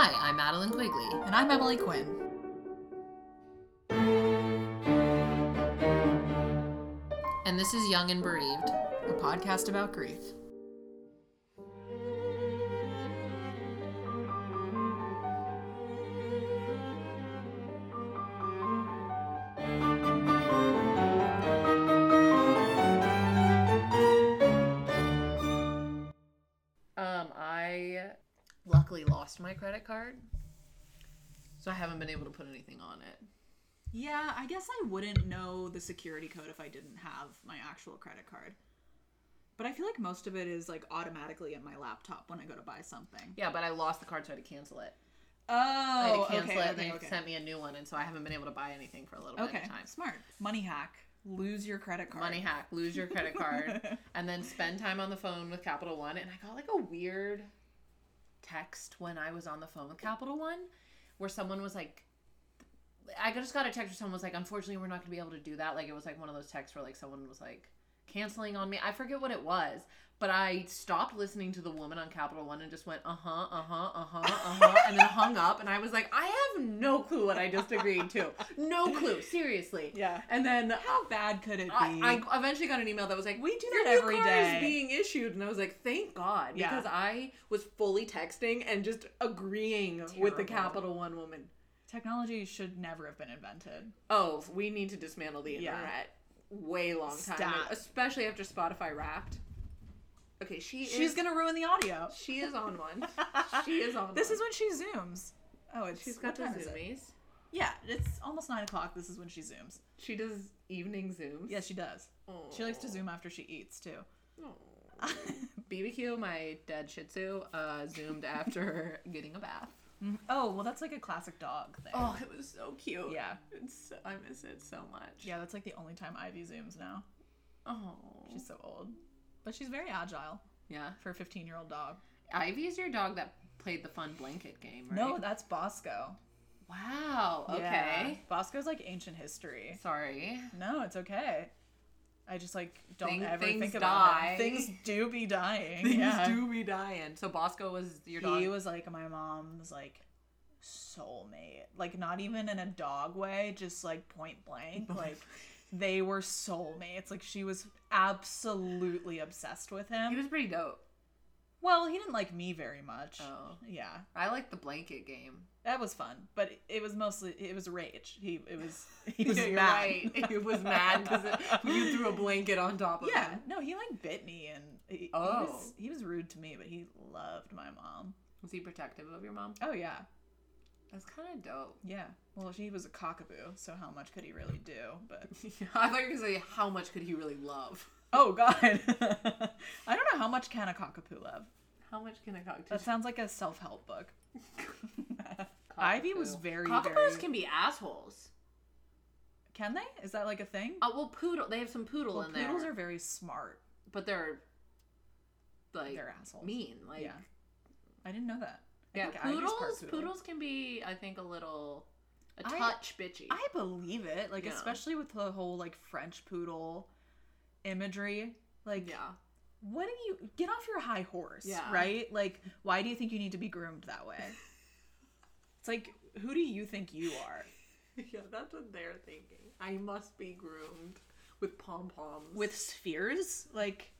Hi, I'm Madeline Quigley. And I'm Emily Quinn. And this is Young and Bereaved. a podcast about grief. Card, so I haven't been able to put anything on it. Yeah, I guess I wouldn't know the security code if I didn't have my actual credit card. But I feel like most of it is like automatically in my laptop when I go to buy something. Yeah, but I lost the card, so I had to cancel it. Oh, I had to cancel okay, it, and okay, they okay. sent me a new one, and so I haven't been able to buy anything for a little bit of time. smart. Money hack. Lose your credit card. Money hack, lose your credit card, and then spend time on the phone with Capital One. And I got like a weird text when I was on the phone with Capital One, where someone was like, I just got a text where someone was like, unfortunately, we're not gonna be able to do that. Like it was like one of those texts where like someone was like canceling on me. I forget what it was, but I stopped listening to the woman on Capital One and just went, uh huh, uh huh, uh huh, uh huh, and then hung up. And I was like, I have no clue what I just agreed to. No clue, seriously. Yeah. And then How bad could it be? I, eventually got an email that was like, We do that every day." is being issued," and I was like, "Thank God," Yeah. because I was fully texting and just agreeing with the Capital One woman. Technology should never have been invented. Oh, we need to dismantle the Yeah. Way long time, especially after Spotify Wrapped. Okay, she She's is. gonna ruin the audio. She is on one. she is on. This one. is when she zooms. Oh, it's she's got the is it? zoomies. Yeah, it's almost nine o'clock. This is when she zooms. She does evening zooms. Yes, she does. She likes to zoom after she eats too. BBQ, my dead Shih Tzu, uh, zoomed after getting a bath. Mm-hmm. oh, well, that's like a classic dog thing. Oh, it was so cute. Yeah. It's I miss it so much. Yeah, that's like the only time Ivy zooms now. Oh. She's so old. But she's very agile yeah. for a 15 year old dog. Ivy is your dog that played the fun blanket game, right? No, that's Bosco. Wow. Okay. Yeah. Bosco's like ancient history. Sorry. No, it's okay. I just like don't Thing- ever think about die. him. Things do be dying. Things yeah. do be dying. So Bosco was your dog. He was like my mom's like soulmate. Like not even in a dog way, just like point blank. Like they were soulmates. Like she was absolutely obsessed with him. he was pretty dope. Well, he didn't like me very much. Oh. Yeah. I like the blanket game. That was fun, but it was mostly it was rage. He it was he was Yeah, mad. right. He was mad because you threw a blanket on top of Yeah, him. no, he like bit me and he, he Oh. was he was rude to me, but he loved my mom. Was he protective of your mom? Oh yeah, That's kind of dope. yeah. Well, he was a cockapoo, so how much could he really do? But I thought you were gonna say how much could he really love? Oh god, I don't know how much can a cockapoo love. How much can a cockatoo? That sounds like a self help book. Ivy was very Cockapoos very. can be assholes. Can they? Is that like a thing? Uh, well, poodle. They have some poodle well, in poodles there, Poodles are very smart. but they're like They're assholes. mean. Like yeah, I didn't know that. I yeah, think Ivy's part poodles. poodle. Poodles can be, I think, a little a I- touch bitchy. I believe it. Like Yeah. especially with the whole like French poodle imagery. Like yeah, what do you get off your high horse? Yeah. Right? Like why do you think you need to be groomed that way? it's like who do you think you are? yeah, that's what they're thinking. I must be groomed with pom poms. With spheres? Like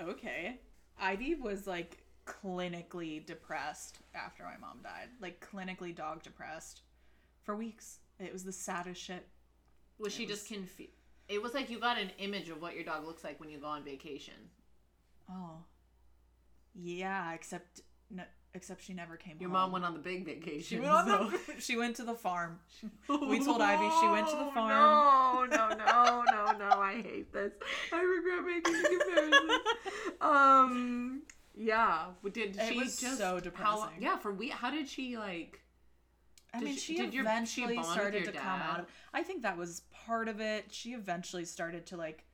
okay. Ivy was like clinically depressed after my mom died. Like clinically dog depressed for weeks. It was the saddest shit. was she it just was- confused? It was like you got an image of what your dog looks like when you go on vacation. Oh. Yeah, except no, except she never came Your home. mom went on the big vacation. She went on so- the, she went to the farm. We told Ivy she went to the farm. No, no, no, no, no. I hate this. I regret making the comparison. um, yeah. Did It she was just so How, depressing. yeah, for we. How did she like? I Did mean, she- she, did your- she eventually started to come out of. I think that was part of it. She eventually started to like,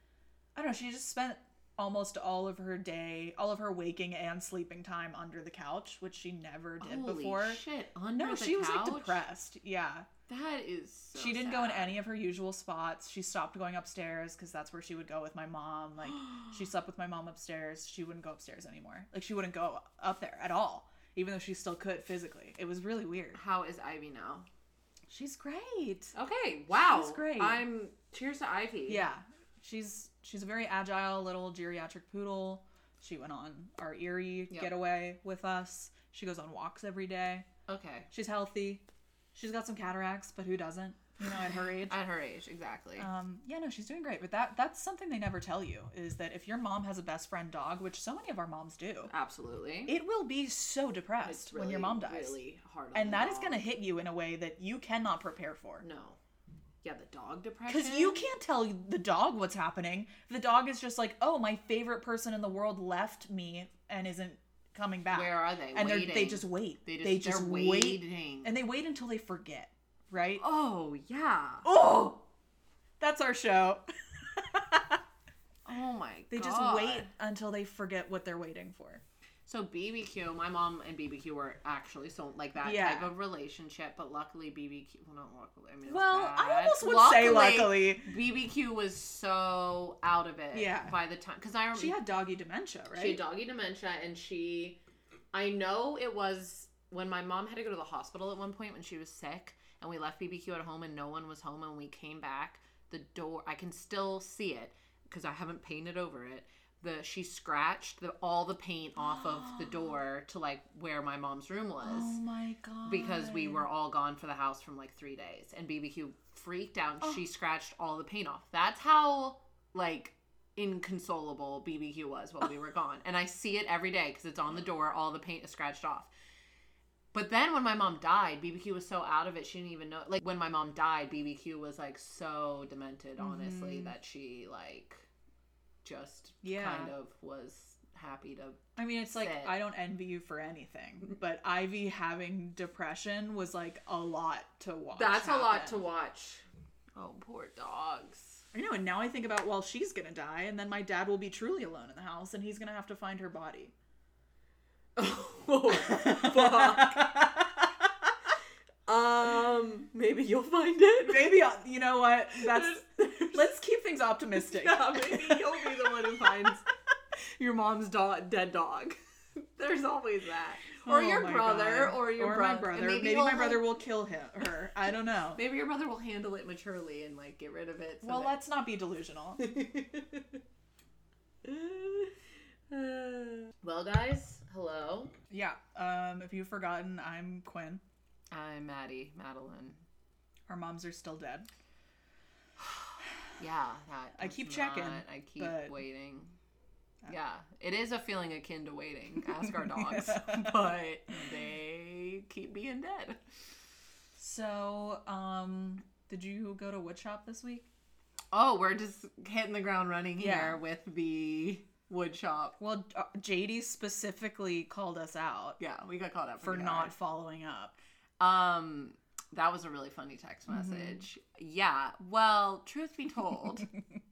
I don't know. She just spent almost all of her day, all of her waking and sleeping time under the couch, which she never did Holy before. shit! Under No, she was like depressed. Yeah, That is. So she didn't go in any of her usual spots. She stopped going upstairs because that's where she would go with my mom. Like she slept with my mom upstairs. She wouldn't go upstairs anymore. Like she wouldn't go up there at all. Even though she still could physically. It was really weird. How is Ivy now? She's great. Okay, wow. She's great. I'm cheers to Ivy. Yeah, she's she's a very agile little geriatric poodle. She went on our Erie Yep. getaway with us. She goes on walks every day. Okay. She's healthy. She's got some cataracts, but who doesn't? You know, at her age. At her age, exactly. Um, yeah, no, she's doing great. But that that's something they never tell you is that if your mom has a best friend dog, which so many of our moms do, Absolutely. it will be so depressed when your mom dies. Really hard. And that is going to hit you in a way that you cannot prepare for. No. Yeah, the dog depression. Because you can't tell the dog what's happening. The dog is just like, oh, my favorite person in the world left me and isn't coming back. Where are they? and they just wait. They just, they're wait. waiting. And they wait until they forget, right? oh yeah. Oh! That's our show. Oh my god. they god. just wait until they forget what they're waiting for. So BBQ, my mom and BBQ were actually so like that Yeah. type of relationship, but luckily BBQ, well, not luckily. I mean, Well, I almost would say luckily. BBQ was so out of it. Yeah. By the time, because I remember She had doggy dementia, right? She had doggy dementia, and she, I know it was when my mom had to go to the hospital at one point when she was sick, and we left BBQ at home, and no one was home, and we came back. The door, I can still see it because I haven't painted over it. The she scratched the, all the paint off of the door to like where my mom's room was oh my god. because we were all gone for the house from like three days and bbq freaked out and Oh. she scratched all the paint off that's how like inconsolable bbq was while we were gone and i see it every day because it's on the door all the paint is scratched off but then when my mom died bbq was so out of it she didn't even know like when my mom died bbq was like so demented honestly Mhm. that she like just Yeah. kind of was happy to I mean, it's like I don't envy you for anything, but Ivy having depression was like a lot to watch. that's a lot to watch oh poor dogs I know, and now I think about well, she's gonna die, and then my dad will be truly alone in the house, and he's gonna have to find her body. Oh, fuck. Um, maybe you'll find it. Maybe I'll, you know what? That's let's keep things optimistic. yeah, maybe you'll be the one who finds your mom's dog, dead dog. There's always that, or Oh your brother, God. or your or bro- my brother. and Maybe, he'll, my brother like- will kill him. Her. I don't know. Maybe your brother will handle it maturely and like get rid of it. so Well, let's not be delusional. well, guys, hello. Yeah. Um, if you've forgotten, I'm Quinn. I'm Maddie, Madeline. Our moms are still dead. Yeah, that. I keep checking, I keep but- waiting. Yeah, it is a feeling akin to waiting. Ask our dogs, but they keep being dead. So, um, did you go to woodshop this week? Oh, we're just hitting the ground running here Yeah. with the wood shop. Well, uh, JD specifically called us out Yeah, we got caught up for not following up. Um, that was a really funny text Mm-hmm. message. Yeah. Well, truth be told,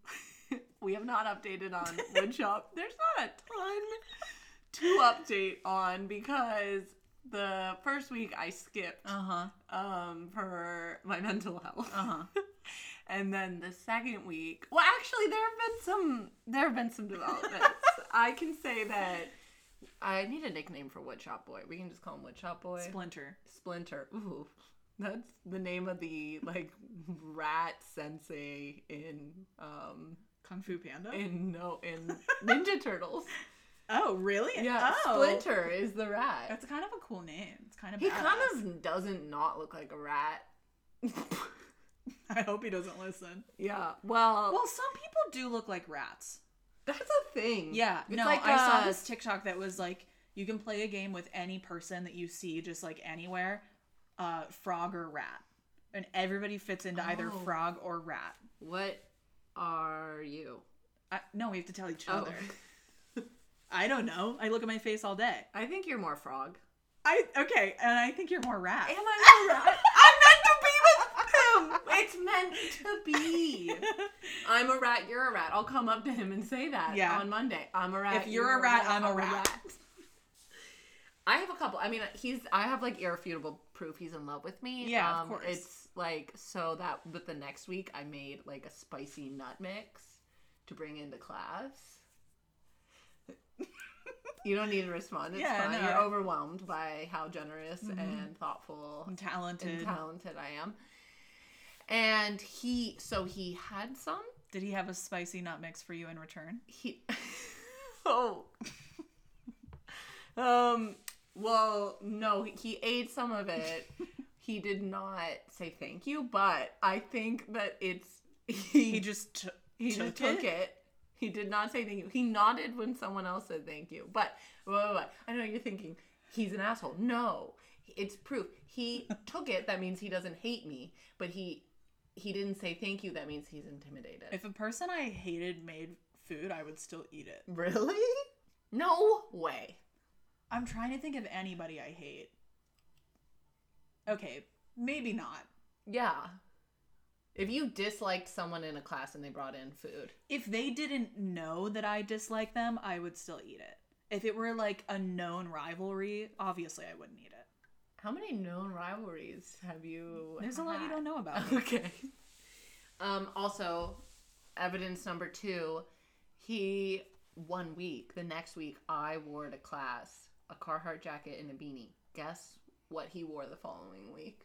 we have not updated on wood shop. There's not a ton to update on because the first week I skipped Uh huh. um for my mental health. Uh huh. And then the second week, well, actually, there have been some there have been some developments. I can say that I need a nickname for Woodshop Boy. We can just call him Woodshop Boy. Splinter. Splinter. Ooh, that's the name of the like rat sensei in um Kung Fu Panda. in no in Ninja Turtles. oh, really? Yeah, Oh. Splinter is the rat. That's kind of a cool name. It's kind of. He badass. kind of doesn't not look like a rat. I hope he doesn't listen. yeah. Well, Well, some people do look like rats. that's a thing. Yeah. It's no, like, I saw uh, this TikTok that was like, you can play a game with any person that you see, just like anywhere, uh, frog or rat, and everybody fits into either Oh. frog or rat. What are you? I, no, we have to tell each Oh. other. I don't know. I look at my face all day. I think you're more frog. I okay, and I think you're more rat. Am I more rat? I'm meant to be with him. It's meant to be. I'm a rat. You're a rat. I'll come up to him and say that Yeah. on Monday. I'm a rat. If you're a rat, I'm a rat. I have a couple. I mean, he's. I have like irrefutable proof he's in love with me. Yeah, of um, course. It's like so that. But the next week, I made like a spicy nut mix to bring into class. You don't need to respond. It's Yeah, fine. no. You're overwhelmed by how generous Mhm. and thoughtful and talented. and talented I am. And he, so he had some. Did he have a spicy nut mix for you in return? He, oh, um. Well, no, he ate some of it. he did not say thank you, but I think that it's he He just t- he took just took it? it. He did not say thank you. He nodded when someone else said thank you. But wait, wait, wait. I know you're thinking he's an asshole. No, it's proof. He took it. That means he doesn't hate me. But he he didn't say thank you. That means he's intimidated. if a person I hated made food, I would still eat it. really? No way. I'm trying to think of anybody I hate. Okay, maybe not. Yeah. If you disliked someone in a class and they brought in food, If they didn't know that I dislike them, I would still eat it. If it were like a known rivalry, obviously I wouldn't eat it. How many known rivalries have you? There's a lot you don't know about. Okay. Um, also, evidence number two, he one week, the next week, I wore to class a Carhartt jacket and a beanie. Guess what he wore the following week?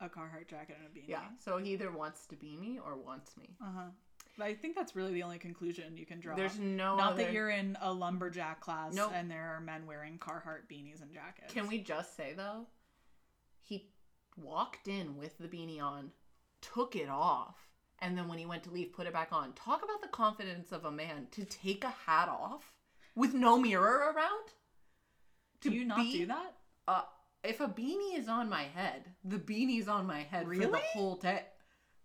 A Carhartt jacket and a beanie. Yeah. So he either wants to be me or wants me. Uh huh. I think that's really the only conclusion you can draw. There's no Not other... that you're in a lumberjack class Nope. and there are men wearing Carhartt beanies and jackets. Can we just say though, he walked in with the beanie on, took it off, and then when he went to leave, put it back on. Talk about the confidence of a man to take a hat off with no mirror around. Do you not be- do that? Uh, if a beanie is on my head, the beanie's on my head for the whole day.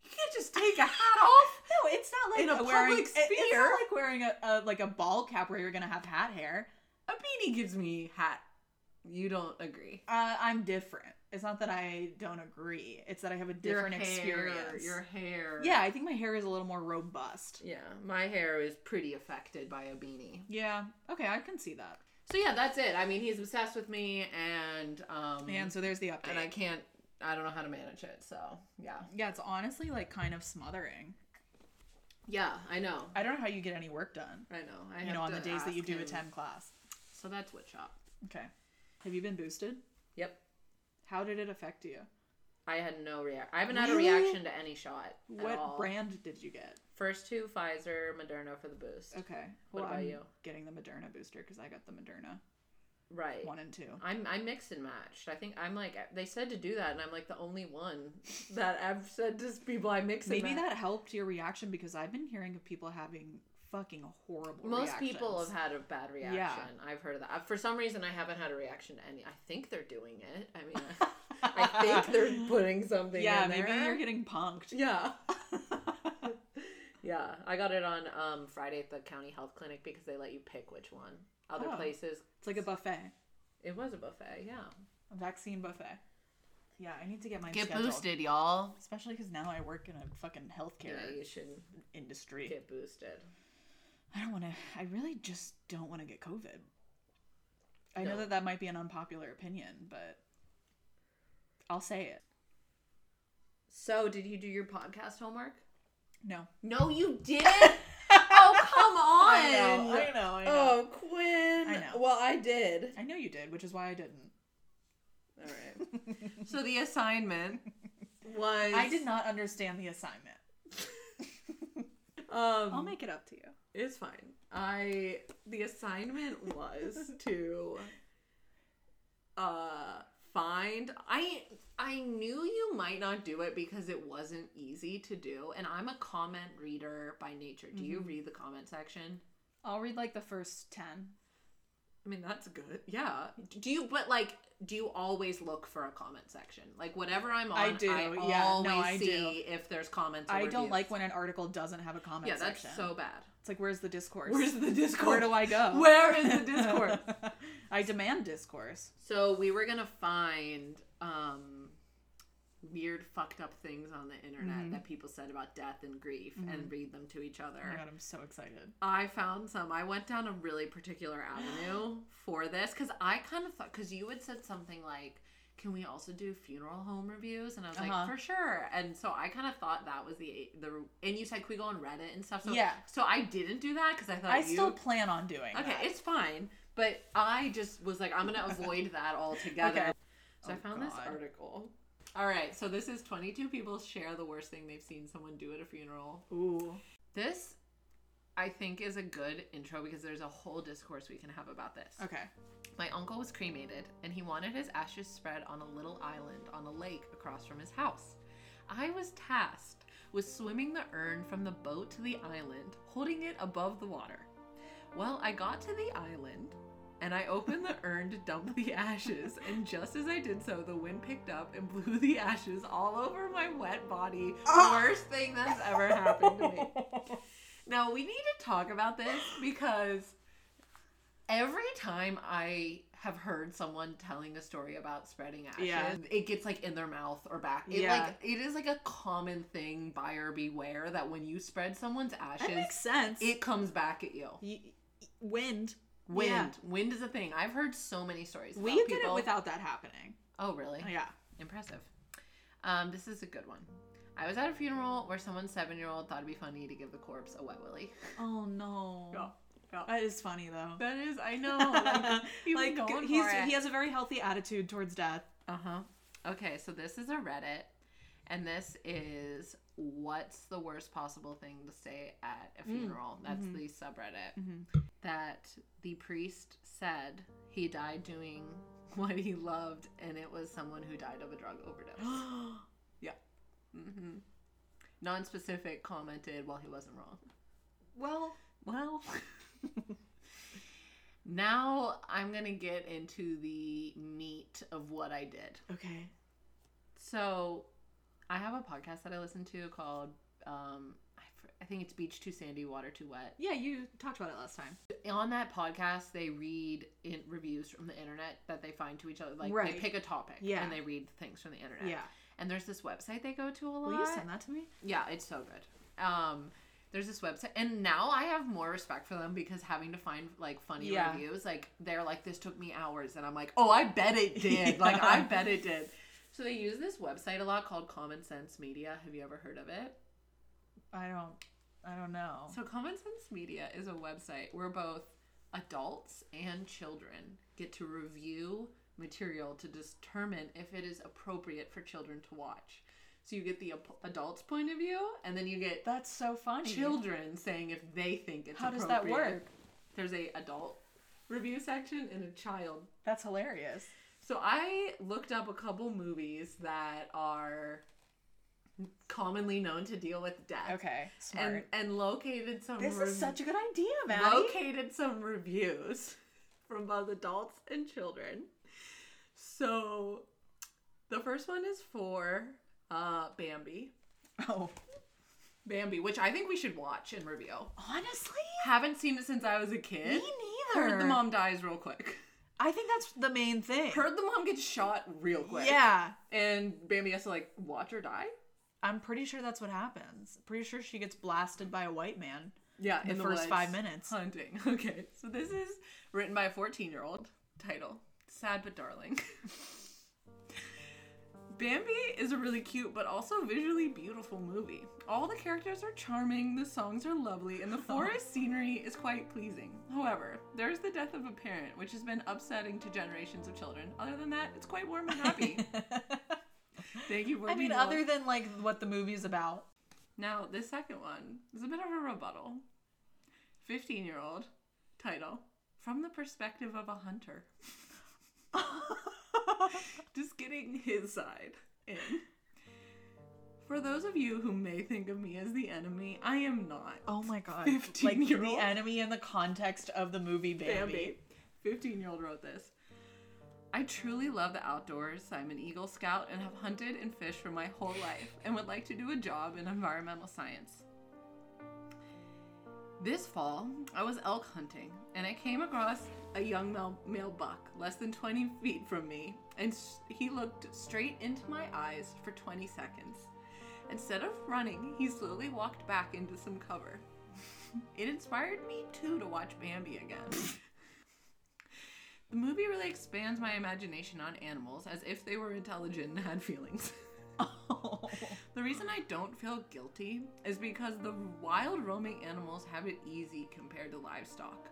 You can't just take a hat off. It's not like In a wearing. public it- it's not like wearing a, a like a ball cap where you're gonna have hat hair. A beanie gives me hat. You don't agree. Uh, I'm different. It's not that I don't agree. It's that I have a different your hair, experience. Your hair. Yeah, I think my hair is a little more robust. Yeah, my hair is pretty affected by a beanie. Yeah. Okay, I can see that. So yeah, that's it. I mean, he's obsessed with me, and um, And so there's the update. and I can't. I don't know how to manage it. So yeah, yeah, it's honestly like kind of smothering. Yeah, I know. I don't know how you get any work done. I know. I you know, on the days that you do him. attend class. So that's what shop. Okay. Have you been boosted? Yep. How did it affect you? I had no react. I haven't had a reaction to any shot. at What all. brand did you get? First two Pfizer, Moderna for the boost. Okay. What well, about I'm you? getting the Moderna booster because I got the Moderna Right. one and two. I'm I mix and matched. I think I'm like they said to do that, and I'm like the only one that I've said to people I mix. Maybe match. that helped your reaction because I've been hearing of people having fucking horrible. Most people have had a bad reaction. I've heard of that. For some reason, I haven't had a reaction to any. I think they're doing it. I mean, I, I think they're putting something. Yeah, maybe there. you're getting punked. Yeah. yeah, I got it on um, Friday at the county health clinic because they let you pick which one. Other Oh. places, It's like a buffet, it was a buffet. Yeah. a vaccine buffet. Yeah, I need to get my Get scheduled. boosted, y'all. Especially because now I work in a fucking healthcare Yeah, you should industry. get boosted. I don't want to. I really just don't want to get COVID. I know that that might be an unpopular opinion, but I'll say it. So, did you do your podcast homework? No. No, you didn't. oh, come on. I know. I know. I know. Oh, Quinn. I know. Well, I did. I know you did, which is why I didn't. All right. so the assignment was. I did not understand the assignment. Um, I'll make it up to you. It's fine. I the assignment was to uh find I I knew you might not do it because it wasn't easy to do and I'm a comment reader by nature. Do you Mhm. read the comment section? I'll read like the first 10. I mean that's good. Yeah. Do you but like do you always look for a comment section? Like whatever I'm on I do, I yeah. No, always I see do. if there's comments I don't like when an article doesn't have a comment Yeah, that's section. so bad. It's like, where's the discourse? Where's the discourse? Where do I go? Where is the discourse? I demand discourse. So we were gonna find um, weird, fucked up things on the internet Mhm. that people said about death and grief, and read them to each other. Oh my god, I'm so excited. I found some. I went down a really particular avenue for this because I kind of thought because you had said something like. Can we also do funeral home reviews? And I was Uh-huh. like, for sure. And so I kind of thought that was the the. And you said, can we go on Reddit and stuff? So Yeah. So I didn't do that because I thought I you, still plan on doing Okay, that. it's fine. But I just was like, I'm gonna avoid that altogether. Okay. So I Oh, found this article. All right, so this is 22 people share the worst thing they've seen someone do at a funeral. Ooh. This, I think, is a good intro because there's a whole discourse we can have about this. Okay. My uncle was cremated and he wanted his ashes spread on a little island on a lake across from his house. I was tasked with swimming the urn from the boat to the island, holding it above the water. Well, I got to the island and I opened the urn to dump the ashes, and just as I did so, the wind picked up and blew the ashes all over my wet body. Ah! Worst thing that's ever happened to me. Now we need to talk about this because every time I have heard someone telling a story about spreading ashes, Yeah. it gets like in their mouth or back. It Yeah. like it is like a common thing, buyer beware, that when you spread someone's That ashes, makes sense. it comes back at you. Y- wind. Wind, Yeah. wind is a thing. I've heard so many stories. We did it without that happening. Oh, really? Yeah. Impressive. Um, this is a good one. I was at a funeral where someone's seven-year-old thought it'd be funny to give the corpse a wet willy. Oh no. Yeah, yeah. That is funny though. That is, I know. Like, he like going he's for it. he has a very healthy attitude towards death. Uh huh. Okay, so this is a Reddit, and this is what's the worst possible thing to say at a Mm, funeral. That's mhm. the subreddit. Mhm. That the priest said he died doing what he loved, and it was someone who died of a drug overdose. yeah. Mm-hmm. Non-specific commented, well, he wasn't wrong. well, Well, now I'm gonna get into the meat of what I did. okay. So, I have a podcast that I listen to called, um, I, I think it's Beach Too Sandy, Water Too Wet. Yeah, you talked about it last time. On that podcast, they read in reviews from the internet that they find to each other. Like Right. they pick a topic, Yeah. and they read things from the internet. Yeah. And there's this website they go to a lot. Will you send that to me? Yeah, it's so good. Um, there's this website, and now I have more respect for them because having to find like funny Yeah. reviews, like they're like, "This took me hours," and I'm like, "Oh, I bet it did." Like, I bet it did. So they use this website a lot called Common Sense Media. Have you ever heard of it? I don't. I don't know. So Common Sense Media is a website where both adults and children get to review material to determine if it is appropriate for children to watch. So you get the adult's point of view, and then you get That's so funny. children saying if they think it's How does that work? There's a adult review section and a child. That's hilarious. So I looked up a couple movies that are commonly known to deal with death. Okay. Smart. And and located some this rev- is such a good idea, Maddie. located some reviews from both adults and children. So the first one is for uh Bambi. Oh, Bambi, which I think we should watch and review. honestly, Haven't seen it since I was a kid. me neither. Heard the mom dies real quick. I think that's the main thing. Heard the mom gets shot real quick. Yeah, And Bambi has to like watch her die. I'm pretty sure that's what happens. Pretty sure she gets blasted by a white man. Yeah, The in the first woods, five minutes. Hunting. Okay, so this is written by a 14 year old. Title Sad but Darling. Bambi is a really cute but also visually beautiful movie. All the characters are charming, the songs are lovely, and the forest scenery is quite pleasing. However, there's the death of a parent, which has been upsetting to generations of children. Other than that, it's quite warm and happy. Thank you for I mean, other than like what the movie's about. Now, this second one is a bit of a rebuttal. 15 year old, title From the Perspective of a Hunter. Just getting his side in. For those of you who may think of me as the enemy, I am not. oh my god! 15 like year the old? enemy in the context of the movie Bambi. Bambi. 15 year old wrote this. I truly love the outdoors. I'm an Eagle Scout and have hunted and fished for my whole life and would like to do a job in environmental science. This fall, I was elk hunting and I came across a young male, male buck less than 20 feet from me, and he looked straight into my eyes for 20 seconds. Instead of running, he slowly walked back into some cover. It inspired me too to watch Bambi again. The movie really expands my imagination on animals as if they were intelligent and had feelings. The reason I don't feel guilty is because the wild roaming animals have it easy compared to livestock.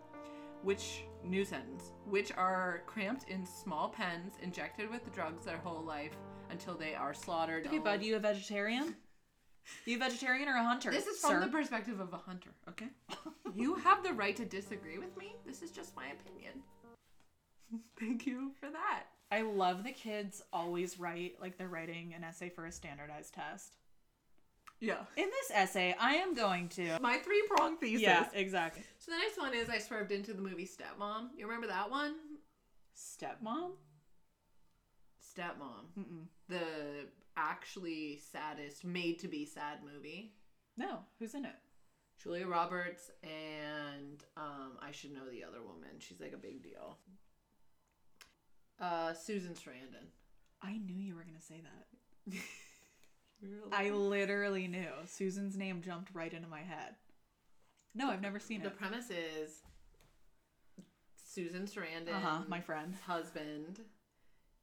Which new sentence, which are cramped in small pens, injected with drugs their whole life until they are slaughtered. Okay, bud, you a vegetarian? You a vegetarian or a hunter? This is from sir? the perspective of a hunter, okay? you have the right to disagree with me. This is just my opinion. Thank you for that. I love the kids always write like they're writing an essay for a standardized test. Yeah. In this essay, I am going to. My three prong thesis. Yeah, exactly. So the next one is I swerved into the movie Stepmom. You remember that one? Stepmom? Stepmom. Mm-mm. The actually saddest, made to be sad movie. No, who's in it? Julia Roberts and um, I should know the other woman. She's like a big deal. Uh, Susan Sarandon. I knew you were going to say that. I literally knew. Susan's name jumped right into my head. No, I've never seen The it. premise is Susan Sarandon, Uh huh, my friend. husband,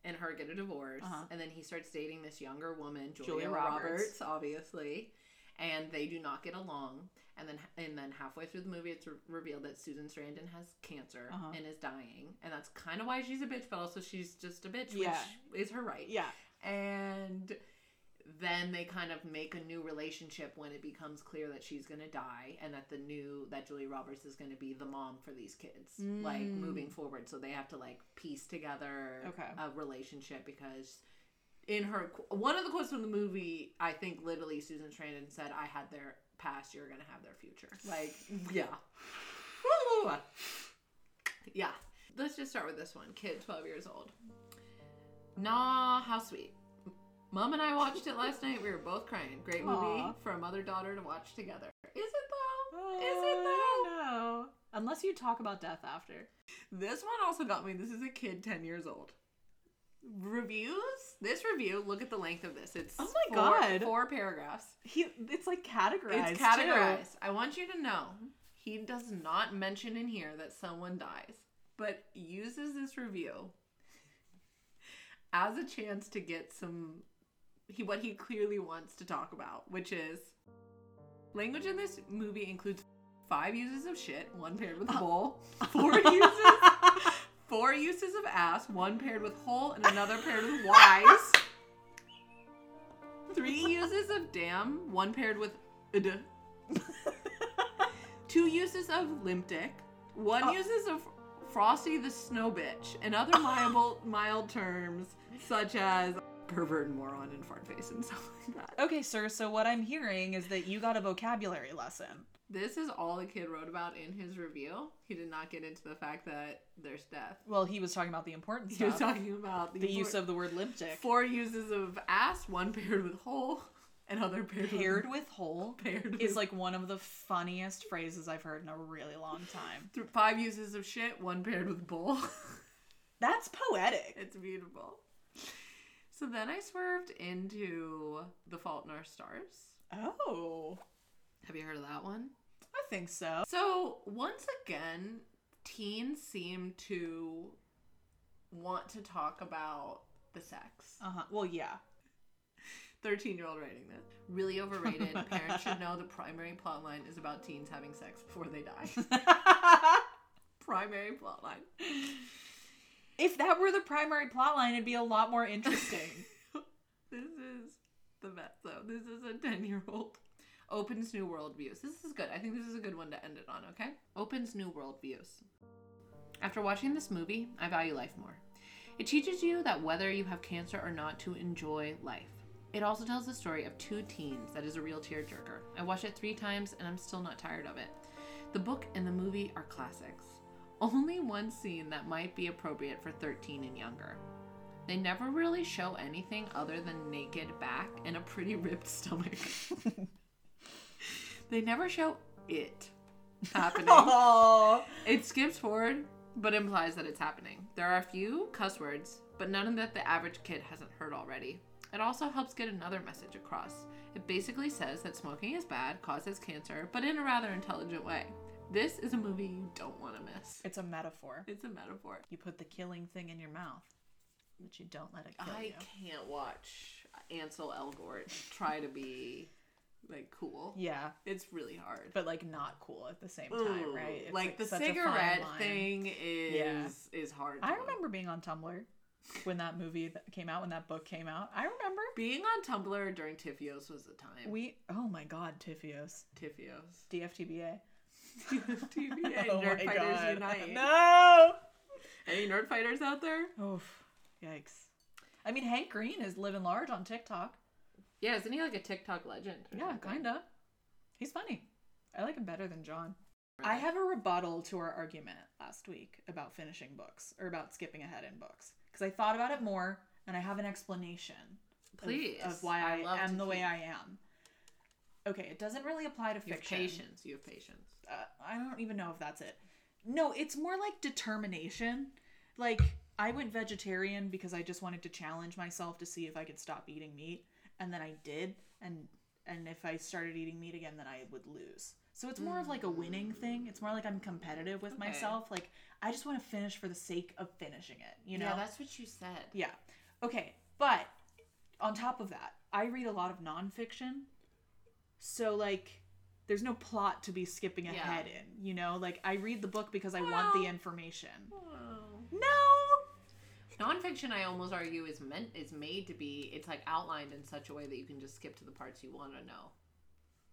and her get a divorce, Uh-huh. and then he starts dating this younger woman, Julia, Julia Roberts. Roberts. obviously, and they do not get along. And then, and then halfway through the movie, it's re- revealed that Susan Sarandon has cancer Uh-huh. and is dying, and that's kind of why she's a bitch, but also she's just a bitch, Yeah. which is her right. Yeah. And then they kind of make a new relationship when it becomes clear that she's going to die and that the new that Julie Roberts is going to be the mom for these kids like Mm. moving forward so they have to like piece together Okay. a relationship because in her one of the quotes from the movie I think literally Susan Sarandon said I had their past you're going to have their future like yeah Woo! yeah let's just start with this one kid 12 years old Nah, how sweet. Mom and I watched it last night. We were both crying. Great movie Aw. for a mother daughter to watch together. Is it though? Oh, Is it though? No. Unless you talk about death after. This one also got me. This is a kid 10 years old. Reviews? This review, look at the length of this. It's Oh my four, God. four paragraphs. He, it's like categorized. It's too. categorized. I want you to know he does not mention in here that someone dies, but uses this review as a chance to get some he what he clearly wants to talk about, which is language in this movie includes five uses of shit, one paired with uh, bull, four uses four uses of ass, one paired with hole and another paired with wise. Three uses of damn, one paired with id. Two uses of limp dick, one Oh. uses of frosty the snow bitch, and other mild, mild terms such as pervert and moron and fart face and stuff like that. Okay, sir. So what I'm hearing is that you got a vocabulary lesson. This is all the kid wrote about in his review. He did not get into the fact that there's death. Well, he was talking about the importance. He was talking about the, the use of the word limp dick. four uses of ass, one paired with hole, and other paired Paired with with whole paired is with- like one of the funniest phrases I've heard in a really long time. th- five uses of shit, one paired with bull. That's poetic. it's beautiful. So then I swerved into The Fault in Our Stars. Oh, Have you heard of that one? I think so. So once again, teens seem to want to talk about the sex. Uh huh. Well, yeah. 13 year old writing this. Really overrated. Parents should know the primary plot line is about teens having sex before they die. primary plot line. If that were the primary plot line, it'd be a lot more interesting. This is the best though. This is a 10 year old. Opens new worldviews. This is good. I think this is a good one to end it on, okay? Opens new worldviews. After watching this movie, I value life more. It teaches you that whether you have cancer or not, to enjoy life. It also tells the story of two teens that is a real tearjerker. I watched it three times and I'm still not tired of it. The book and the movie are classics. Only one scene that might be appropriate for 13 and younger. They never really show anything other than naked back and a pretty ripped stomach. they never show it happening. It skips forward, but implies that it's happening. There are a few cuss words, but none that the average kid hasn't heard already. It also helps get another message across. It basically says that smoking is bad, causes cancer, but in a rather intelligent way. This is a movie you don't want to miss. it's a metaphor. It's a metaphor. You put the killing thing in your mouth, but you don't let it kill I you. can't watch Ansel Elgort try to be like cool. Yeah, It's really hard. but like not cool at the same time, Ooh, right? It's, like, the such cigarette thing is Yeah. is hard. I remember being on Tumblr when that movie that came out, when that book came out. I remember being on Tumblr during TFIOS was the time. we. Oh my God, TFIOS, TFIOS. DFTBA. TVA, Oh Nerd my Fighters God. Unite. No. Any nerd fighters out there? Oof. Yikes. I mean, Hank Green is living large on TikTok. Yeah, isn't he like a TikTok legend? Yeah, kinda. He's funny. I like him better than John. I have a rebuttal to our argument last week about finishing books or about skipping ahead in books because I thought about it more and I have an explanation of- Please. of, why I, love am the way I am. Okay, it doesn't really apply to You have patience. You have patience. Uh, I don't even know if that's it. No, it's more like determination. Like I went vegetarian because I just wanted to challenge myself to see if I could stop eating meat, and then I did, and and if I started eating meat again, then I would lose. So it's more of like a winning thing. It's more like I'm competitive with Okay. myself. Like I just want to finish for the sake of finishing it. You know? Yeah, that's what you said. Yeah. Okay. But on top of that, I read a lot of nonfiction. So, like, there's no plot to be skipping Yeah. ahead in, you know? Like, I read the book because I want the information. Wow. No! Nonfiction, I almost argue, is meant is made to be. It's like outlined in such a way that you can just skip to the parts you want to know.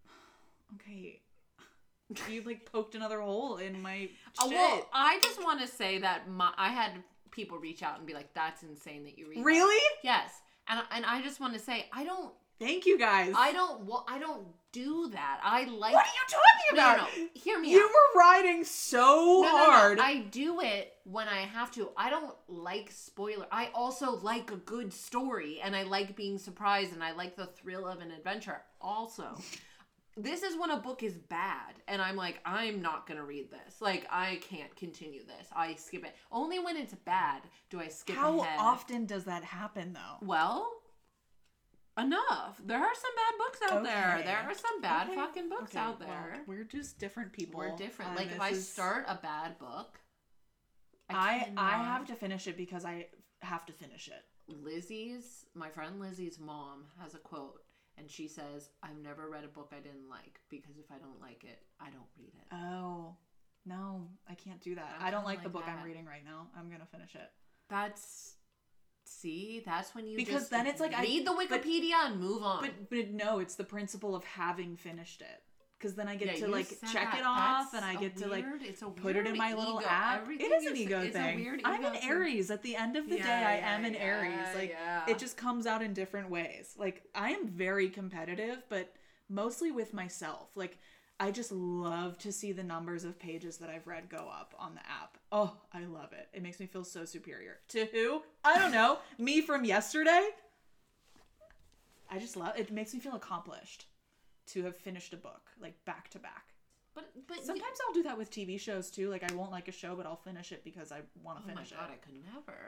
Okay. You, like, poked another hole in my uh, shit. Oh, well, I just want to say that my I had people reach out and be like, "That's insane that you read." that." really? Yes, and and I just want to say, I don't, Thank you guys. I don't, wa- I don't do that. I like. what are you talking No, no, about? no. Hear me You out. were riding so No, no, no. hard. I do it when I have to. I don't like spoiler. I also like a good story and I like being surprised and I like the thrill of an adventure. Also, this is when a book is bad and I'm like, I'm not going to read this. Like, I can't continue this. I skip it. Only when it's bad do I skip How ahead. often does that happen, though? Well, enough. There are some bad books out there. Okay. There are some bad Okay. fucking books Okay, out well, there. we're just different people. We're different. Like if I is- start a bad book, I I cannot- have to finish it because I have to finish it. Lizzie's my friend Lizzie's mom has a quote and she says, "I've never read a book I didn't like because if I don't like it, I don't read it." Oh no, I can't do that. I'm I don't kinda like the like book I'm reading right now. I'm gonna finish it. That's see, that's when you Because just then it's like I- read the but- Wikipedia and move on. But but no, it's the principle of having finished it. Because then I get Yeah, to like check that. it off, That's and I get to like weird- put it in my little ego. app. Everything It is an ego say- thing. weird I'm ego an thing. Aries. At the end of the Yeah, day, I am an Aries. Like it just comes out in different ways. Like I am very competitive, but mostly with myself. Like I just love to see the numbers of pages that I've read go up on the app. Oh, I love it. It makes me feel so superior. To who? I don't know. me from yesterday? I just love it makes me feel accomplished to have finished a book like back to back. But but Sometimes I'll do that with TV shows too. Like I won't like a show, but I'll finish it because I want to Oh to my finish god, it. I could never.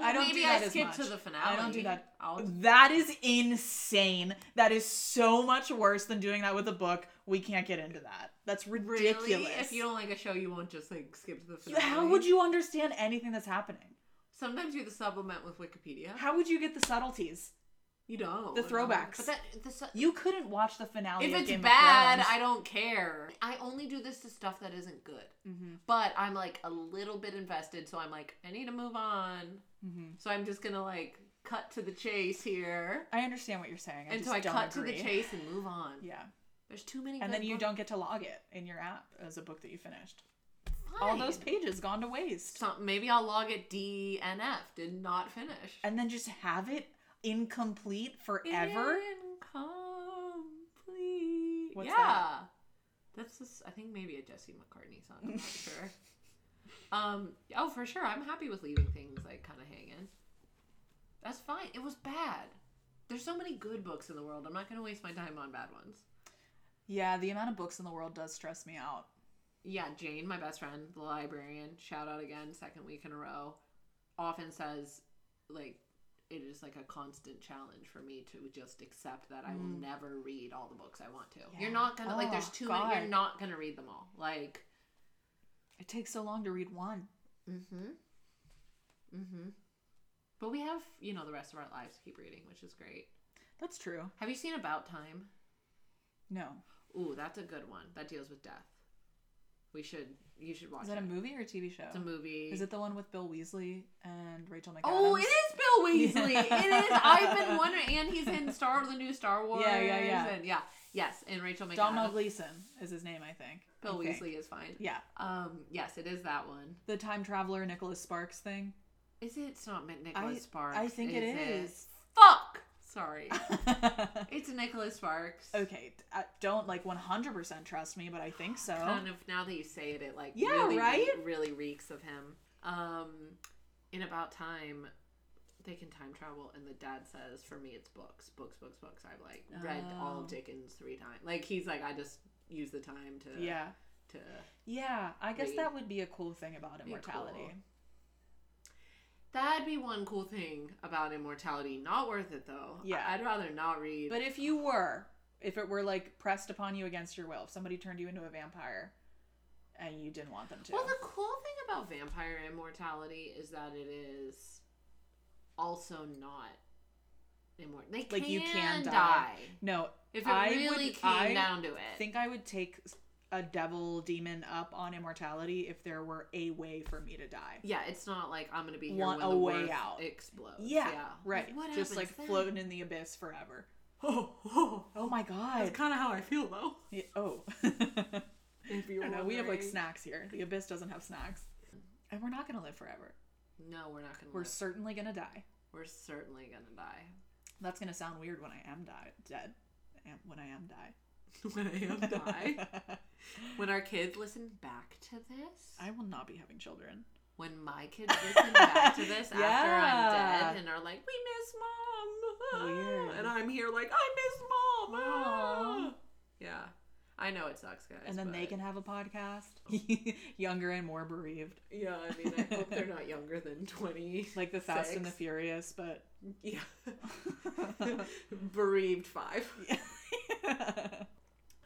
I don't maybe do that I as skip much. to the finale. I don't do that. I'll, That is insane. That is so much worse than doing that with a book. We can't get into that. That's ridiculous. Really? If you don't like a show, you won't just like skip to the finale. How would you understand anything that's happening? Sometimes you have to supplement with Wikipedia. How would you get the subtleties? You don't. The throwbacks. But that the, su- You couldn't watch the finale. if of it's Game bad, of I don't care. I only do this to stuff that isn't good. Mm-hmm. But I'm like a little bit invested, so I'm like, I need to move on. Mm-hmm. So I'm just gonna like cut to the chase here. I understand what you're saying. I and just so I don't cut agree. to the chase and move on. Yeah, There's too many. and good then you books. don't get to log it in your app as a book that you finished. All those pages gone to waste. Some, maybe I'll log it DNF. Did not finish. and then just have it incomplete forever. Incomplete. What's yeah. that? That's this, I think maybe a Jesse McCartney song. I'm not sure. Um. Oh, for sure. I'm happy with leaving things like kind of hanging. That's fine. It was bad. There's so many good books in the world. I'm not gonna waste my time on bad ones. Yeah, the amount of books in the world does stress me out. Yeah, Jane, my best friend, the librarian, shout out again, second week in a row, often says, like, it is like a constant challenge for me to just accept that I will Mm. never read all the books I want to. Yeah. You're not gonna, like, there's Oh, too many, you're not gonna read them all. Like, It takes so long to read one. mm hmm. Mm hmm. But we have, you know, the rest of our lives to keep reading, which is great. That's true. Have you seen About Time? No. Ooh, that's a good one. That deals with death. We should. You should watch Is that it. a movie or a TV show? It's a movie. Is it the one with Bill Weasley and Rachel McAdams? Oh, it is Bill Weasley. it is. I've been wondering, and he's in Star of the new Star Wars. Yeah, yeah, yeah. And yeah, yes, and Rachel McAdams. Domhnall Gleeson is his name, I think. Bill I think. Weasley is fine. Yeah. Um, yes, it is that one. The time traveler Nicholas Sparks thing. Is it? It's not meant Nicholas I- Sparks. I think it is. Fuck. Sorry. it's Nicholas Sparks. okay, I don't like 100% trust me, but I think so. Kind of now that you say it, it like Yeah, really, right? really reeks of him. Um, in about time, they can time travel, and the dad says, "For me, it's books, books, books, books." I've like read all Oh. of Dickens three times. Like he's like, I just use the time to Yeah. to. Yeah, I guess Read. that would be a cool thing about immortality. cool. That'd be one cool thing about immortality. Not worth it though. Yeah. I'd rather not read. But if you were, if it were like pressed upon you against your will, if somebody turned you into a vampire and you didn't want them to. Well, the cool thing about vampire immortality is that it is also not immortal. They Like, can, you can die. die. no, if it I really would- came I down to it. I think I would take a devil demon up on immortality if there were a way for me to die. yeah, it's not like I'm gonna be here Want when a the way out. explodes. Yeah, yeah. right. Just like then? floating in the abyss forever. Oh, oh, oh, Oh my god. That's kind of how I feel though. Yeah, oh. If you know. We have like snacks here. The abyss doesn't have snacks. And we're not gonna live forever. No, we're not gonna. We're live. certainly gonna die. We're certainly gonna die. That's gonna sound weird when I am die dead. When I am die. when I am die. when our kids listen back to this. I will not be having children. when my kids listen back to this after I'm dead and are like, "We miss mom," Weird. and I'm here like, "I miss mom." Yeah, I know it sucks, guys. And then they can have a podcast. Younger and more bereaved. Yeah, I mean, I hope they're not younger than twenty. Like the Fast and the Furious, but Yeah, bereaved five.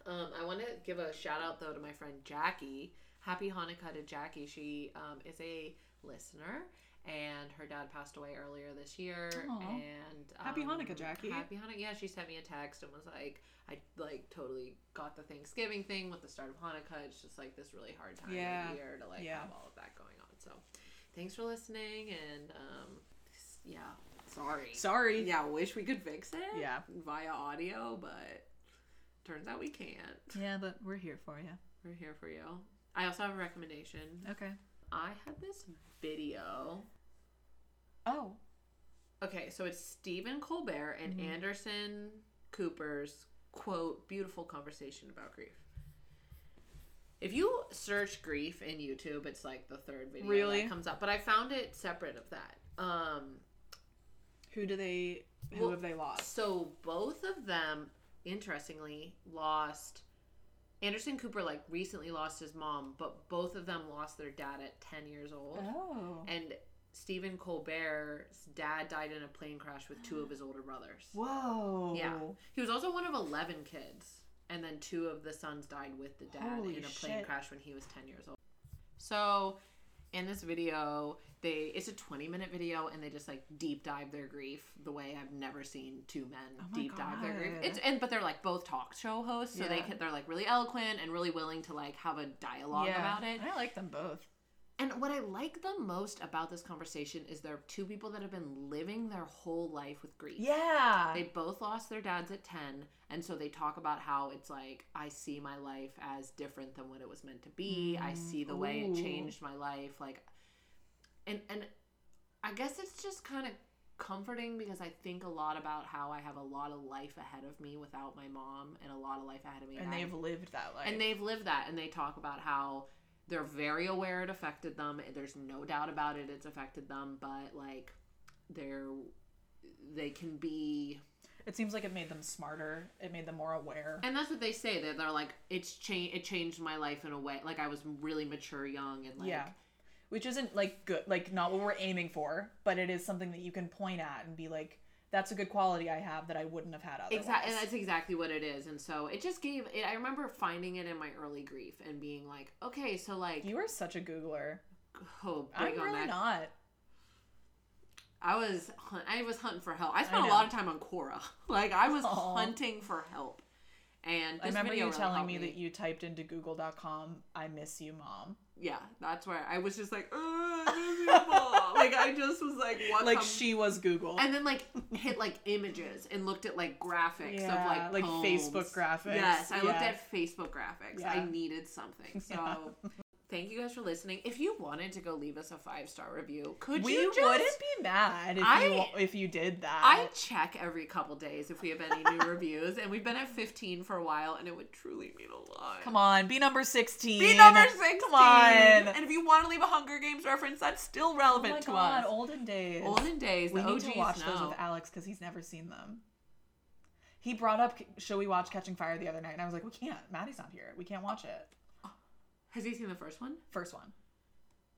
Um, I want to give a shout out though to my friend Jackie. Happy Hanukkah to Jackie. She um, is a listener, and her dad passed away earlier this year. Aw. And um, Happy Hanukkah, Jackie. Happy Hanukkah. Yeah, she sent me a text and was like, I like totally got the Thanksgiving thing with the start of Hanukkah. It's just like this really hard time Yeah. of year to like Yeah. have all of that going on. So, thanks for listening, and um, yeah, sorry. Sorry. Yeah, wish we could fix it. Yeah. Via audio, but turns out we can't. Yeah, but we're here for you. We're here for you. I also have a recommendation. Okay. I had this video. Oh. Okay, so it's Stephen Colbert and Mhm. Anderson Cooper's quote, beautiful conversation about grief. If you search grief in YouTube, it's like the third video Really? that comes up. But I found it separate of that. Um, Who do they? Who Well, have they lost? So both of them, interestingly, lost. Anderson Cooper like recently lost his mom, but both of them lost their dad at ten years old. Oh. And Stephen Colbert's dad died in a plane crash with two of his older brothers. Whoa. Yeah. He was also one of eleven kids, and then two of the sons died with the dad Holy in a plane shit. crash when he was ten years old. So, in this video, they it's a twenty minute video, and they just like deep dive their grief the way I've never seen two men Oh deep dive their grief. It's and but they're like both talk show hosts, so they can, they're like really eloquent and really willing to like have a dialogue yeah. about it. I like them both. And what I like the most about this conversation is there are two people that have been living their whole life with grief. Yeah. They both lost their dads at 10, and so they talk about how it's like, I see my life as different than what it was meant to be. I Mm, see the way it changed my life. Like, and, and I guess it's just kind of comforting because I think a lot about how I have a lot of life ahead of me without my mom and a lot of life ahead of me. and they've lived that life. and they've lived that and they talk about how they're very aware it affected them there's no doubt about it it's affected them but like they're they can be it seems like it made them smarter. It made them more aware. and that's what they say that they're like it's changed it changed my life in a way like i was really mature young and like yeah. Which isn't like good, like not what we're aiming for, but it is something that you can point at and be like, that's a good quality I have that I wouldn't have had otherwise. Exactly, and that's exactly what it is. And so it just gave. It, I remember finding it in my early grief and being like, okay, so like, You are such a Googler. oh, I'm really that. not. I was I was hunting for help. I spent I a lot of time on Quora. Like I was Aw. hunting for help. And I remember video you really telling helped me, that you typed into google.com, I miss you, mom. Yeah, that's where I was just like, "Ugh, I miss you, Mom." like I just was like, what? Like come- she was Google. and then like hit like images and looked at like graphics Yeah, of like like poems. Facebook graphics. Yes, I looked at Facebook graphics. I needed something. So Yeah. Thank you guys for listening. If you wanted to go leave us a five star review, could we you just wouldn't be mad if I- you if you did that. I check every couple days if we have any new reviews, and we've been at 15 for a while, and it would truly mean a lot. Come on, be number sixteen. Be number 16. Come on. And if you want to leave a Hunger Games reference, that's still Oh relevant my to god, us. olden days. Olden days, we need OGs to watch know. those with Alex because he's never seen them. He brought up, "Should we watch Catching Fire?" the other night, and I was like, "We can't. Maddie's not here. We can't watch it." Has he seen the first one? First one.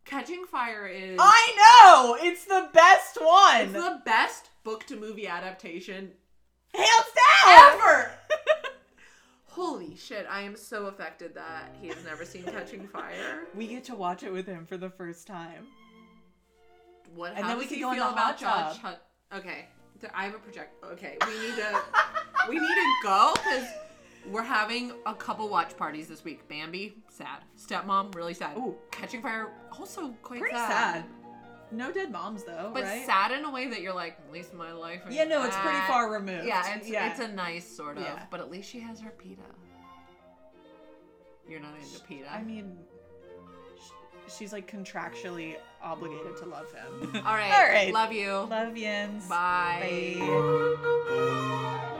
Catching Fire is I know it's the best one, it's the best book to movie adaptation hands down. ever. Holy shit, I am so affected that he has never seen Catching Fire. We get to watch it with him for the first time. What? And then we he go feel the about Josh? Hut- okay, I have a project. Okay, we need to we need to go because we're having a couple watch parties this week. Bambi, sad. Stepmom, really sad. Ooh. Catching Fire, also quite Pretty sad. sad. No dead moms though, But right? sad in a way that you're like, at least my life. ain't Yeah, no, it's pretty that." far removed. Yeah, it's, yeah. it's a nice sort of. Yeah. But at least she has her Peeta. You're not into Peeta. I mean, sh- she's like contractually obligated to love him. all right. all right. Love you. Love yins. Bye. Bye.